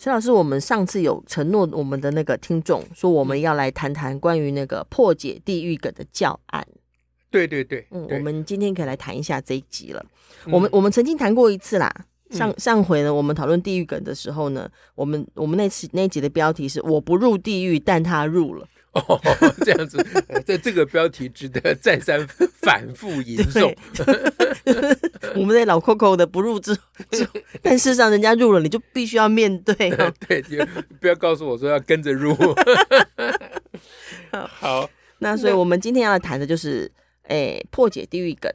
陈老师，我们上次有承诺我们的那个听众，说我们要来谈谈关于那个破解地狱梗的教案。对对对，嗯，我们今天可以来谈一下这一集了。嗯、我们我们曾经谈过一次啦，上、嗯、上回呢，我们讨论地狱梗的时候呢，我们我们那次那集的标题是“我不入地狱，但他入了”。哦，这样子，在这个标题值得再三反复吟诵。我们在老 Coco 的不入之之，但事实上人家入了，你就必须要面对哦。对，就不要告诉我说要跟着入。好，那所以我们今天要谈的就是，哎，破解地狱梗。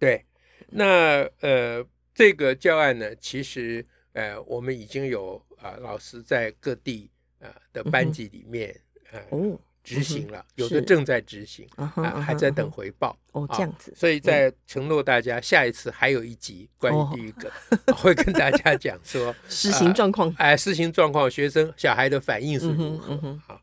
对，那呃，这个教案呢，其实呃，我们已经有啊、呃、老师在各地啊、呃、的班级里面、嗯、呃哦。执行了，有的正在执行啊，还在等回报哦，这样子，所以在承诺大家，下一次还有一集关于第一个，会跟大家讲说 实行状况，哎，实行状况，学生小孩的反应是如何？好，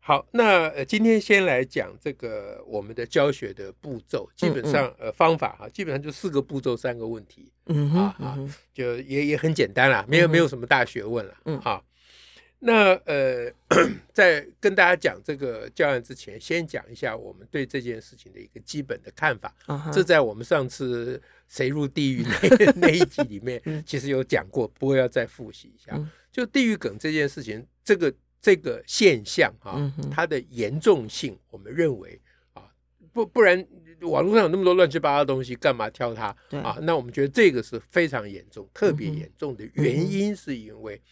好，那今天先来讲这个我们的教学的步骤，基本上呃方法哈，基本上就四个步骤，三个问题，嗯啊，就也也很简单啦，没有没有什么大学问了，嗯。啊。那呃，在跟大家讲这个教案之前，先讲一下我们对这件事情的一个基本的看法。Uh huh. 这在我们上次谁入地狱那 那一集里面，其实有讲过，不过要再复习一下。就地狱梗这件事情，这个这个现象啊，它的严重性，我们认为啊，不不然网络上有那么多乱七八糟的东西，干嘛挑它啊？那我们觉得这个是非常严重，特别严重的原因是因为。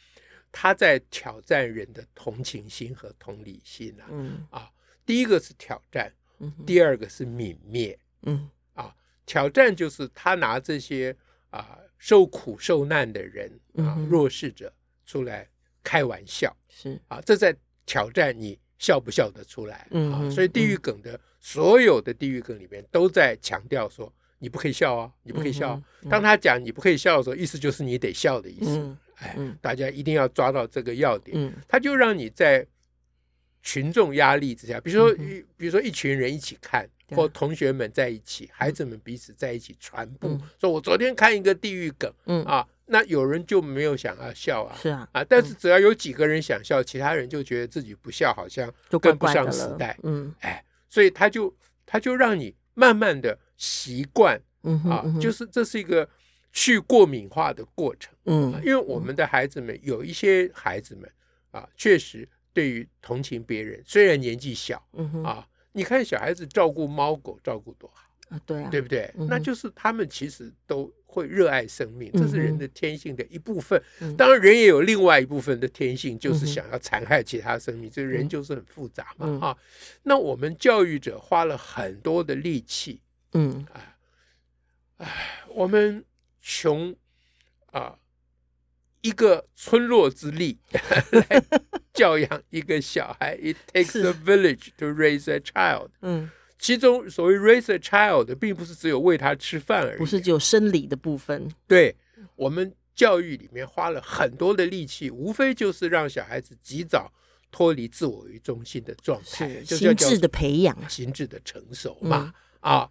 他在挑战人的同情心和同理心啊，嗯、啊，第一个是挑战，嗯、第二个是泯灭，嗯，啊，挑战就是他拿这些啊受苦受难的人啊、嗯、弱势者出来开玩笑，是。啊，这在挑战你笑不笑得出来，嗯，啊，所以地狱梗的所有的地狱梗里面都在强调说你不可以笑啊，你不可以笑，啊。嗯、哼当他讲你不可以笑的时候，意思就是你得笑的意思。嗯哎，大家一定要抓到这个要点。嗯，他就让你在群众压力之下，比如说，比如说一群人一起看，或同学们在一起，孩子们彼此在一起传播，说我昨天看一个地狱梗，嗯。啊，那有人就没有想要笑啊，是啊，啊，但是只要有几个人想笑，其他人就觉得自己不笑好像跟不上时代，嗯，哎，所以他就他就让你慢慢的习惯，嗯啊，就是这是一个。去过敏化的过程，嗯，因为我们的孩子们有一些孩子们啊，确实对于同情别人，虽然年纪小，嗯哼啊，你看小孩子照顾猫狗照顾多好啊，对啊，对不对？嗯、那就是他们其实都会热爱生命，这是人的天性的一部分。嗯、当然，人也有另外一部分的天性，就是想要残害其他生命。这人就是很复杂嘛，嗯、啊。那我们教育者花了很多的力气，嗯啊，哎，我们。穷啊，一个村落之力 来教养一个小孩，It takes a village to raise a child。嗯，其中所谓 raise a child，并不是只有喂他吃饭而已，不是只有生理的部分。对，我们教育里面花了很多的力气，无非就是让小孩子及早脱离自我为中心的状态，是心智的培养，心智的成熟嘛。嗯、啊，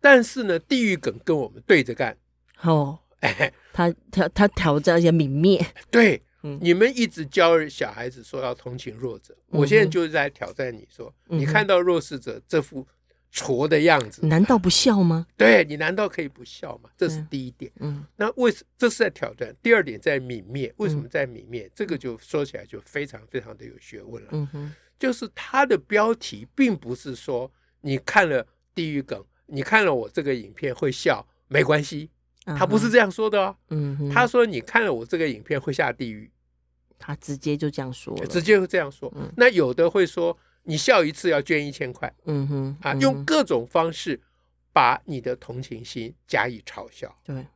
但是呢，地狱梗跟我们对着干。哦，哎，他他他挑战一些泯灭。对，嗯，你们一直教小孩子说要同情弱者，我现在就是在挑战你说，你看到弱势者这副挫的样子，难道不笑吗？对，你难道可以不笑吗？这是第一点。嗯，那为什这是在挑战？第二点在泯灭，为什么在泯灭？这个就说起来就非常非常的有学问了。嗯哼，就是他的标题并不是说你看了地狱梗，你看了我这个影片会笑，没关系。他不是这样说的哦，嗯，他说你看了我这个影片会下地狱，他直接就这样说，直接会这样说。嗯、那有的会说你笑一次要捐一千块，嗯哼，啊，用各种方式把你的同情心加以嘲笑。对，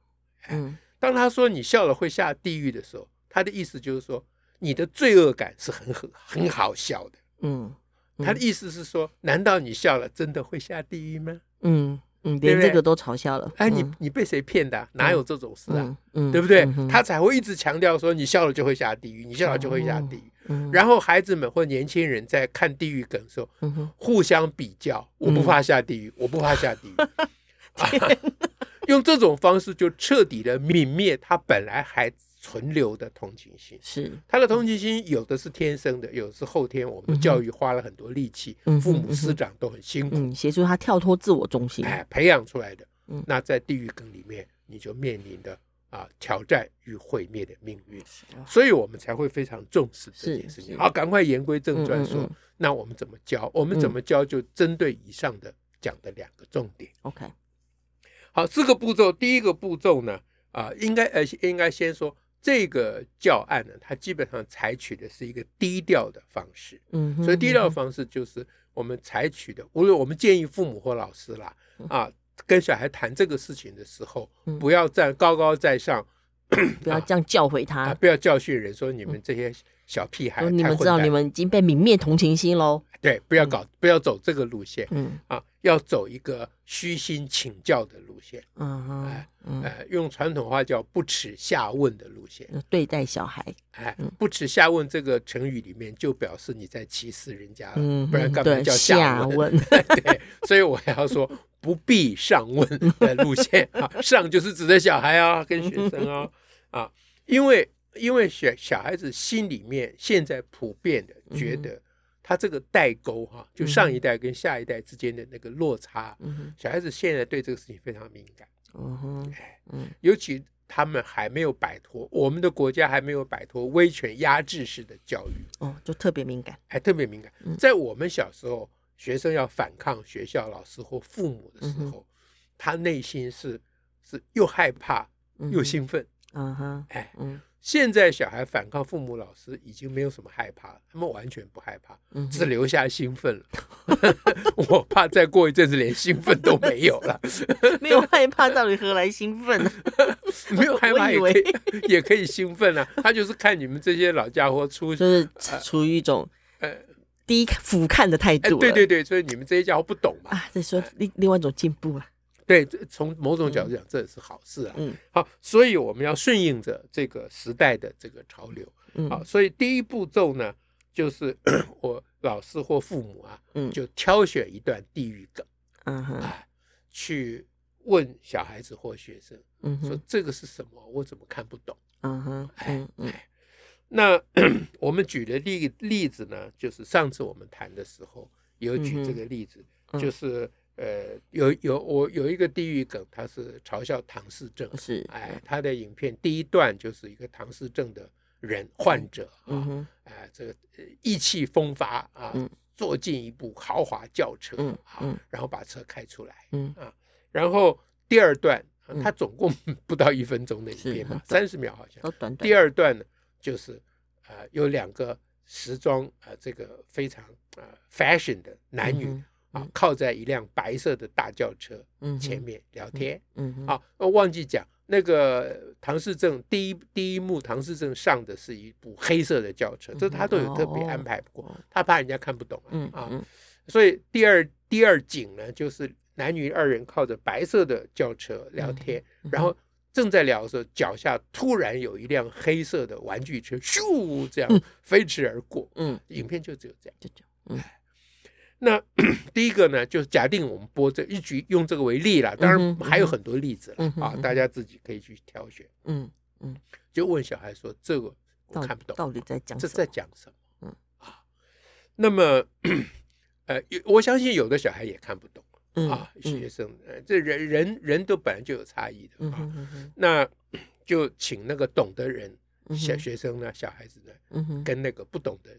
嗯，当他说你笑了会下地狱的时候，他的意思就是说你的罪恶感是很很很好笑的，嗯，他的意思是说，难道你笑了真的会下地狱吗？嗯嗯，连这个都嘲笑了。哎，你你被谁骗的？哪有这种事啊？嗯，对不对？他才会一直强调说，你笑了就会下地狱，你笑了就会下地狱。然后孩子们或年轻人在看地狱梗的时候，互相比较，我不怕下地狱，我不怕下地狱。用这种方式就彻底的泯灭他本来还存留的同情心。是他的同情心，有的是天生的，有的是后天。我们教育花了很多力气，父母师长都很辛苦，协助他跳脱自我中心，哎，培养出来的。那在地狱梗里面，你就面临的啊挑战与毁灭的命运。所以我们才会非常重视这件事情。好，赶快言归正传，说那我们怎么教？我们怎么教？就针对以上的讲的两个重点。OK。好，四个步骤。第一个步骤呢，啊，应该呃，应该先说这个教案呢，它基本上采取的是一个低调的方式。嗯，所以低调的方式就是我们采取的，无论我们建议父母或老师啦，啊，跟小孩谈这个事情的时候，不要站高高在上，不要这样教诲他，不要教训人说你们这些小屁孩，你们知道你们已经被泯灭同情心喽。对，不要搞，不要走这个路线。嗯，啊。要走一个虚心请教的路线，嗯哼，哎，呃，用传统话叫不耻下问的路线，对待小孩，哎，不耻下问这个成语里面就表示你在歧视人家了，不然干嘛叫下问？对，所以我要说不必上问的路线。啊，上就是指的小孩啊，跟学生啊，啊，因为因为小小孩子心里面现在普遍的觉得。他这个代沟哈，就上一代跟下一代之间的那个落差，小孩子现在对这个事情非常敏感。嗯哼，嗯，尤其他们还没有摆脱，我们的国家还没有摆脱威权压制式的教育，哦，就特别敏感，还特别敏感。在我们小时候，学生要反抗学校老师或父母的时候，他内心是是又害怕又兴奋。嗯哼，哎，嗯。现在小孩反抗父母老师已经没有什么害怕了，他们完全不害怕，只留下兴奋了。我怕再过一阵子连兴奋都没有了。没有害怕，到底何来兴奋呢？没有害怕也可以，也可以兴奋啊。他就是看你们这些老家伙出，就是处于一种呃低俯瞰的态度。对对对，所以你们这些家伙不懂嘛。啊，再说另另外一种进步了。对，从某种角度讲，这也是好事啊。嗯，好，所以我们要顺应着这个时代的这个潮流。嗯，好，所以第一步骤呢，就是 我老师或父母啊，嗯，就挑选一段地域梗，嗯哼，啊，去问小孩子或学生，嗯，说这个是什么？我怎么看不懂？嗯哼，哎哎，那 我们举的例例子呢，就是上次我们谈的时候有举这个例子，就是。呃，有有我有一个地狱梗，他是嘲笑唐氏症，是哎，他的影片第一段就是一个唐氏症的人患者啊，哎，这个意气风发啊，坐进一部豪华轿车啊，然后把车开出来，啊，然后第二段，他总共 不到一分钟的影片嘛，三十秒好像，第二段呢，就是呃有两个时装啊，这个非常啊 fashion 的男女。啊，靠在一辆白色的大轿车前面聊天。嗯，嗯啊，我忘记讲那个唐氏症第一第一幕，唐氏症上的是一部黑色的轿车，这他都有特别安排过，他怕人家看不懂啊。啊，所以第二第二景呢，就是男女二人靠着白色的轿车聊天，然后正在聊的时候，脚下突然有一辆黑色的玩具车咻这样飞驰而过。嗯，影片就只有这样，就这样。嗯。那 第一个呢，就是假定我们播这一局，用这个为例了。当然还有很多例子了、嗯、啊，大家自己可以去挑选。嗯嗯，就问小孩说：“这个我看不懂，到底在讲这在讲什么？”嗯啊，那么 呃，我相信有的小孩也看不懂啊。学生，呃，这人人人都本来就有差异的啊。那 就请那个懂的人，小学生呢，小孩子呢，跟那个不懂的。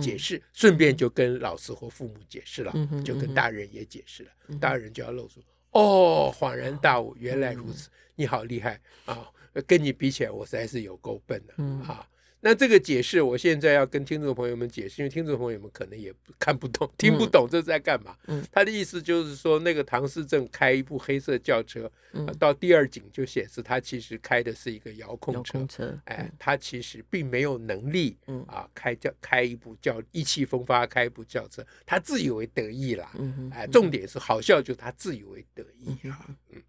解释，顺便就跟老师或父母解释了，就跟大人也解释了，大人就要露出哦，恍然大悟，原来如此，你好厉害啊！跟你比起来，我实在是有够笨的啊！那这个解释，我现在要跟听众朋友们解释，因为听众朋友们可能也看不懂、听不懂这是在干嘛。嗯，他的意思就是说，那个唐氏症开一部黑色轿车，嗯，到第二景就显示他其实开的是一个遥控车。遥控车，哎，他其实并没有能力，嗯啊，开轿开一部轿意气风发开一部轿车，他自以为得意啦。嗯哎，重点是好笑，就是他自以为得意啊。嗯，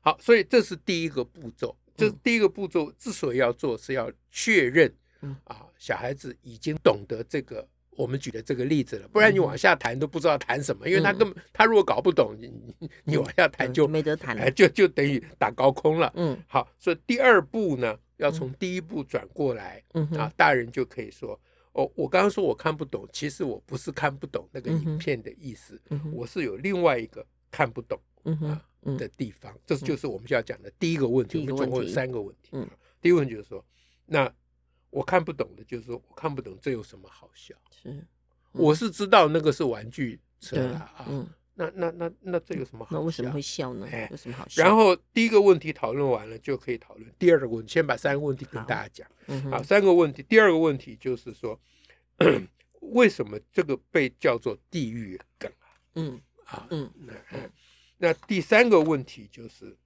好，所以这是第一个步骤。这第一个步骤之所以要做，是要确认，啊，小孩子已经懂得这个我们举的这个例子了，不然你往下谈都不知道谈什么，因为他根本他如果搞不懂，你你往下谈就没得谈了，就就等于打高空了。嗯，好，所以第二步呢，要从第一步转过来，啊，大人就可以说，哦，我刚刚说我看不懂，其实我不是看不懂那个影片的意思，我是有另外一个看不懂，嗯啊。的地方，这就是我们就要讲的第一个问题。我们总共有三个问题。嗯，第一个问题就是说，那我看不懂的，就是说我看不懂这有什么好笑？是，我是知道那个是玩具车啦啊。嗯，那那那那这有什么好笑？那为什么会笑呢？哎，有什么好笑？然后第一个问题讨论完了，就可以讨论第二个问题。先把三个问题跟大家讲。嗯，好，三个问题。第二个问题就是说，为什么这个被叫做地狱梗啊？嗯啊嗯那嗯。那第三个问题就是，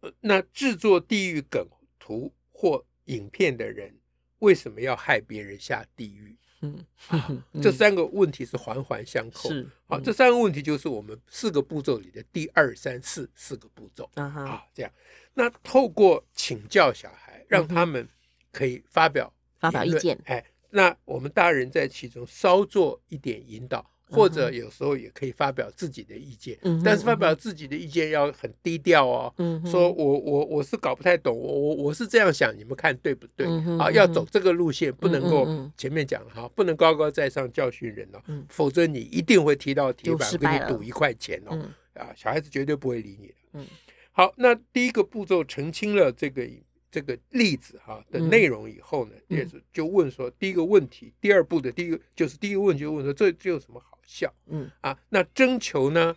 呃，那制作地狱梗图或影片的人为什么要害别人下地狱？嗯，啊，这三个问题是环环相扣。是，好，这三个问题就是我们四个步骤里的第二、三、四四个步骤。啊，这样，那透过请教小孩，让他们可以发表发表意见。哎，那我们大人在其中稍做一点引导。或者有时候也可以发表自己的意见，嗯、但是发表自己的意见要很低调哦。嗯、说我我我是搞不太懂，我我我是这样想，你们看对不对？嗯、啊，要走这个路线，不能够前面讲了哈，不能高高在上教训人哦，嗯、否则你一定会踢到铁板，跟你赌一块钱哦。嗯、啊，小孩子绝对不会理你的。嗯，好，那第一个步骤澄清了这个。这个例子哈的内容以后呢，第二就问说，第一个问题，第二步的第一个就是第一个问题就问说，这这有什么好笑？嗯啊，那征求呢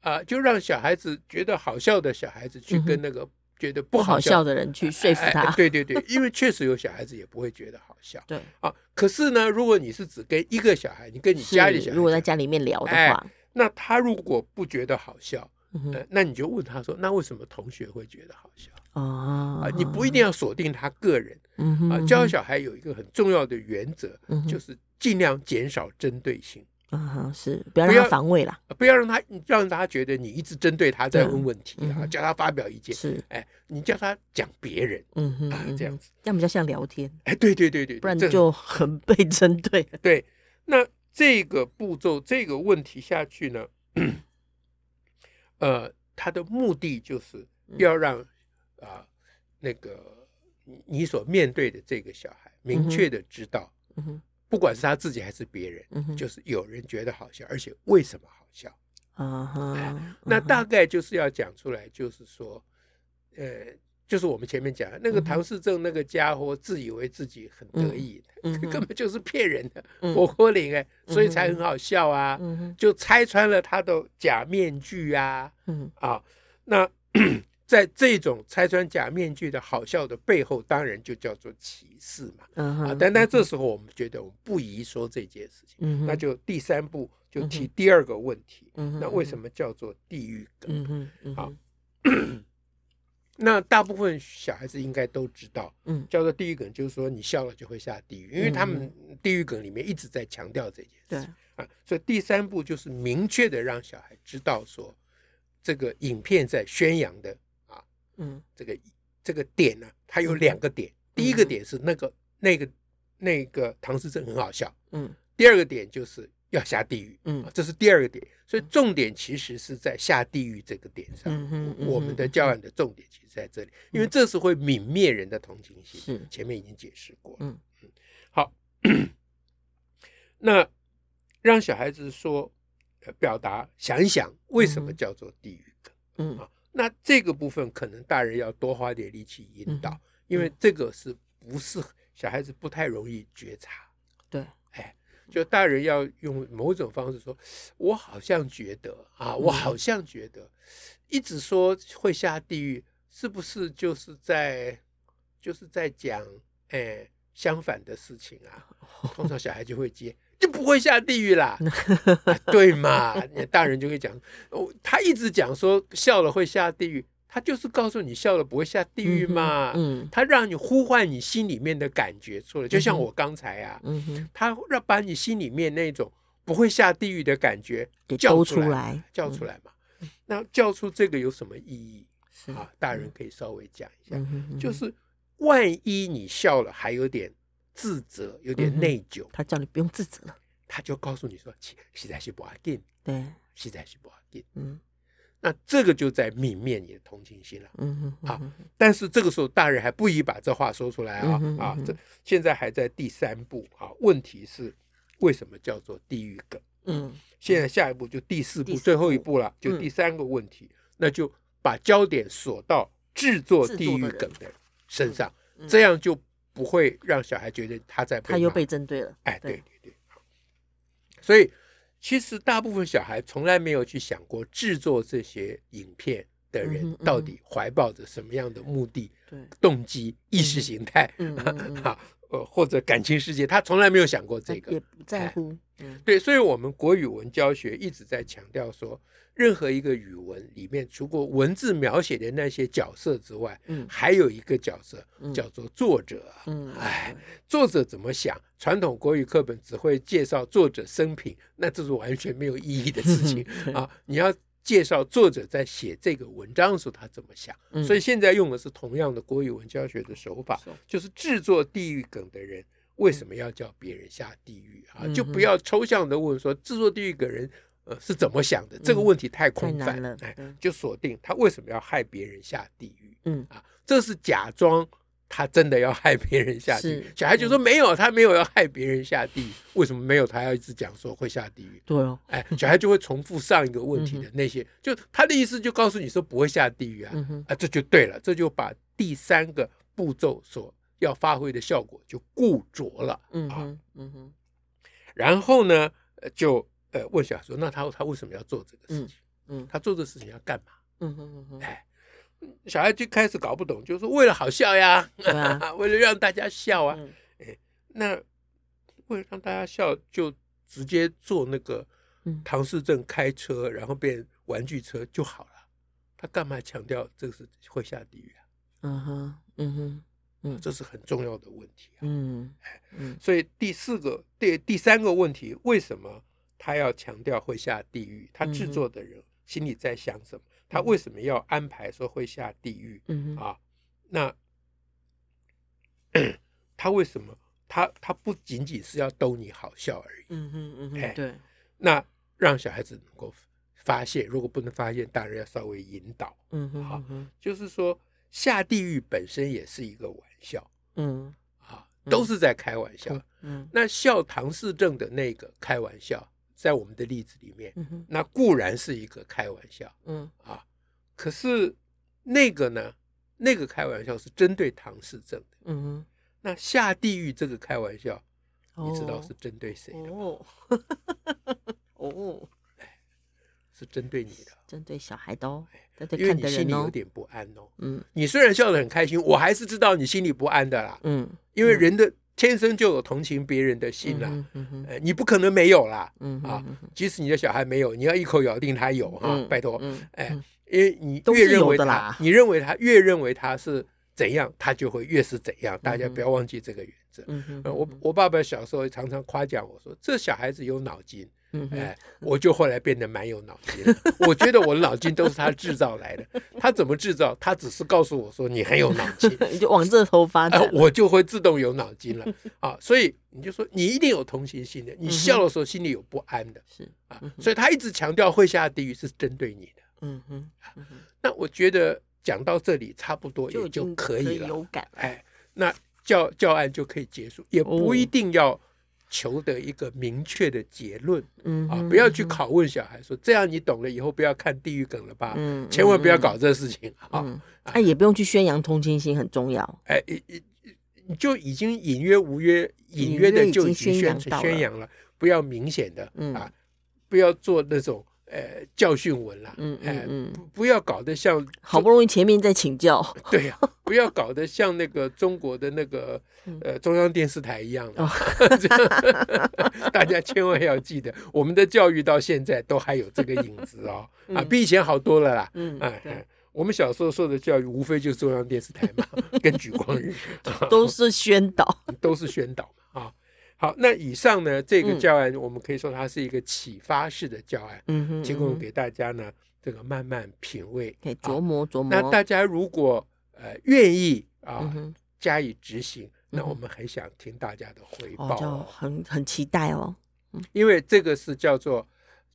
啊，就让小孩子觉得好笑的小孩子去跟那个觉得不好笑的人去说服他。对对对，因为确实有小孩子也不会觉得好笑。对啊，可是呢，如果你是只跟一个小孩，你跟你家里小孩，如果在家里面聊的话，那他如果不觉得好笑，呃，那你就问他说，那为什么同学会觉得好笑？啊，你不一定要锁定他个人，啊，教小孩有一个很重要的原则，就是尽量减少针对性，啊，是不要让他防卫啦，不要让他让他觉得你一直针对他在问问题啊，叫他发表意见，是，哎，你叫他讲别人，嗯哼，这样子，这样比较像聊天，哎，对对对对，不然就很被针对，对，那这个步骤这个问题下去呢，呃，他的目的就是要让。啊，那个你所面对的这个小孩，明确的知道，嗯哼，不管是他自己还是别人，嗯，就是有人觉得好笑，而且为什么好笑？啊哈，那大概就是要讲出来，就是说，呃，就是我们前面讲的那个唐氏症那个家伙，自以为自己很得意，根本就是骗人的，我活灵哎，所以才很好笑啊，就拆穿了他的假面具啊，嗯啊，那。在这种拆穿假面具的好笑的背后，当然就叫做歧视嘛。啊，但但这时候我们觉得我们不宜说这件事情，那就第三步就提第二个问题。那为什么叫做地狱梗？好，那大部分小孩子应该都知道，叫做地狱梗，就是说你笑了就会下地狱，因为他们地狱梗里面一直在强调这件事情啊。所以第三步就是明确的让小孩知道说，这个影片在宣扬的。嗯，这个这个点呢，它有两个点。第一个点是那个那个那个唐氏症很好笑。嗯，第二个点就是要下地狱。嗯，这是第二个点。所以重点其实是在下地狱这个点上。我们的教案的重点其实在这里，因为这是会泯灭人的同情心。是，前面已经解释过。嗯嗯，好，那让小孩子说，表达想一想为什么叫做地狱梗。嗯啊。那这个部分可能大人要多花点力气引导，因为这个是不是小孩子不太容易觉察？对，哎，就大人要用某种方式说，我好像觉得啊，我好像觉得，一直说会下地狱，是不是就是在就是在讲哎相反的事情啊，通常小孩就会接。就不会下地狱啦，啊、对嘛？大人就会讲，哦，他一直讲说笑了会下地狱，他就是告诉你笑了不会下地狱嘛。嗯，嗯他让你呼唤你心里面的感觉出来，就像我刚才啊，嗯，他让把你心里面那种不会下地狱的感觉叫出来，叫出来嘛。嗯、那叫出这个有什么意义？啊，大人可以稍微讲一下，就是万一你笑了还有点。自责有点内疚，他叫你不用自责了，他就告诉你说：“实在是不要紧，对，实在是不要紧。”嗯，那这个就在泯灭你的同情心了。嗯哼，好，但是这个时候大人还不宜把这话说出来啊啊！这现在还在第三步啊。问题是为什么叫做地狱梗？嗯，现在下一步就第四步，最后一步了，就第三个问题，那就把焦点锁到制作地狱梗的身上，这样就。不会让小孩觉得他在被，他又被针对了。哎，对。对对，所以其实大部分小孩从来没有去想过制作这些影片的人到底怀抱着什么样的目的、动机、意识形态，好，呃，或者感情世界，他从来没有想过这个，也不在乎。对，所以我们国语文教学一直在强调说。任何一个语文里面，除过文字描写的那些角色之外，嗯，还有一个角色叫做作者。嗯，哎，作者怎么想？传统国语课本只会介绍作者生平，那这是完全没有意义的事情 啊！你要介绍作者在写这个文章的时候他怎么想。所以现在用的是同样的国语文教学的手法，就是制作地狱梗的人为什么要叫别人下地狱啊？就不要抽象的问说制作地狱梗人。呃，是怎么想的？这个问题太空泛了，哎，就锁定他为什么要害别人下地狱？嗯啊，这是假装他真的要害别人下地狱。小孩就说没有，他没有要害别人下地狱。为什么没有？他要一直讲说会下地狱。对哦，哎，小孩就会重复上一个问题的那些，就他的意思就告诉你说不会下地狱啊，啊，这就对了，这就把第三个步骤所要发挥的效果就固着了。嗯哼，嗯哼，然后呢，就。呃，问小孩说：“那他他为什么要做这个事情？嗯，嗯他做这个事情要干嘛？嗯哼嗯哼，哎，小孩就开始搞不懂，就是为了好笑呀，啊、为了让大家笑啊，嗯、哎，那为了让大家笑，就直接做那个唐氏症开车，然后变玩具车就好了。他干嘛强调这个是会下地狱啊？嗯哼，嗯哼，嗯，这是很重要的问题啊。嗯，哎，嗯，所以第四个第第三个问题，为什么？他要强调会下地狱，他制作的人心里在想什么？嗯、他为什么要安排说会下地狱？嗯、啊，那 他为什么？他他不仅仅是要逗你好笑而已。嗯哼嗯哼，哎，对。那让小孩子能够发现，如果不能发现，大人要稍微引导。嗯哼，好，就是说下地狱本身也是一个玩笑。嗯，啊，都是在开玩笑。嗯，那笑唐氏症的那个开玩笑。在我们的例子里面，嗯、那固然是一个开玩笑，嗯。啊，可是那个呢，那个开玩笑是针对唐氏症的，嗯哼，那下地狱这个开玩笑，哦、你知道是针对谁的吗？哦，哦，是针对你的，针对小孩的哦，因为你心里有点不安哦，嗯，你虽然笑得很开心，我还是知道你心里不安的啦，嗯，因为人的。嗯天生就有同情别人的心啦，呃，你不可能没有啦，啊，即使你的小孩没有，你要一口咬定他有哈，拜托，哎，因为你越认为他，你认为他越认为他是怎样，他就会越是怎样，大家不要忘记这个原则。我我爸爸小时候常常夸奖我说，这小孩子有脑筋。嗯，哎，我就后来变得蛮有脑筋。我觉得我的脑筋都是他制造来的。他怎么制造？他只是告诉我说你很有脑筋，你就往这头发展，我就会自动有脑筋了啊。所以你就说你一定有同情心的，你笑的时候心里有不安的，是啊。所以他一直强调会下地狱是针对你的。嗯哼，那我觉得讲到这里差不多也就可以了。有感，哎，那教教案就可以结束，也不一定要。求得一个明确的结论，嗯啊，不要去拷问小孩说，这样你懂了以后不要看地狱梗了吧？嗯，千万不要搞这事情啊！那，也不用去宣扬同情心很重要。哎，你就已经隐约无约，隐约的就已经宣宣扬了，不要明显的啊，不要做那种呃教训文了，嗯嗯嗯，不不要搞得像好不容易前面在请教，对呀，不要搞得像那个中国的那个呃中央电视台一样 的，大家千万要记得，我们的教育到现在都还有这个影子哦，啊，比以前好多了啦，嗯，哎，我们小时候受的教育无非就是中央电视台嘛，跟举光日 都是宣导，都是宣导。好，那以上呢，这个教案我们可以说它是一个启发式的教案，嗯哼，提供给大家呢，这个慢慢品味，可以琢磨琢磨。那大家如果呃愿意啊加以执行，那我们很想听大家的回报，就很很期待哦。因为这个是叫做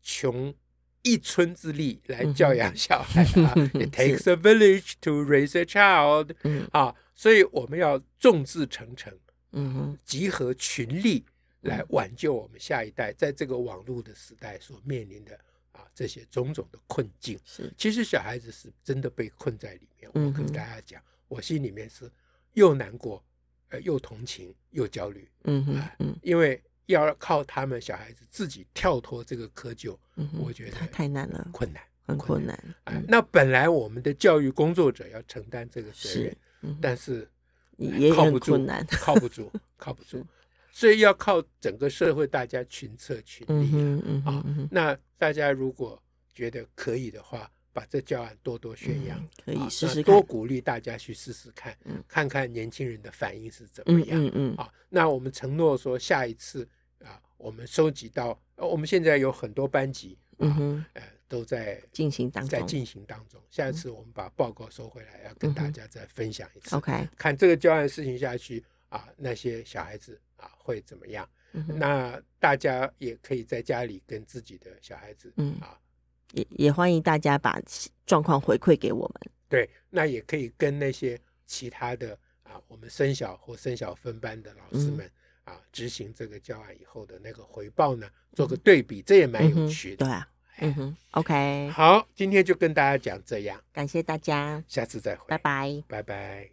穷一村之力来教养小孩啊，It takes a village to raise a child，啊，所以我们要众志成城。嗯哼，集合群力来挽救我们下一代，在这个网络的时代所面临的啊这些种种的困境。是，其实小孩子是真的被困在里面。我跟大家讲，我心里面是又难过，呃，又同情，又焦虑。嗯哼，嗯，因为要靠他们小孩子自己跳脱这个窠臼，我觉得太难了，困难，很困难。啊，那本来我们的教育工作者要承担这个责任，但是。也很困难，靠不住，靠不住，所以要靠整个社会大家群策群力啊！那大家如果觉得可以的话，把这教案多多宣扬，可以试试看，多鼓励大家去试试看，看看年轻人的反应是怎么样。嗯嗯。啊，那我们承诺说，下一次啊，我们收集到，我们现在有很多班级，嗯呃。都在进行当中，在进行当中。下一次我们把报告收回来，要跟大家再分享一次。OK，看这个教案事情下去啊，那些小孩子啊会怎么样？那大家也可以在家里跟自己的小孩子，嗯啊，也也欢迎大家把状况回馈给我们。对，那也可以跟那些其他的啊，我们升小或升小分班的老师们啊，执行这个教案以后的那个回报呢，做个对比，这也蛮有趣的。对啊。嗯哼，OK，好，今天就跟大家讲这样，感谢大家，下次再会，拜拜，拜拜。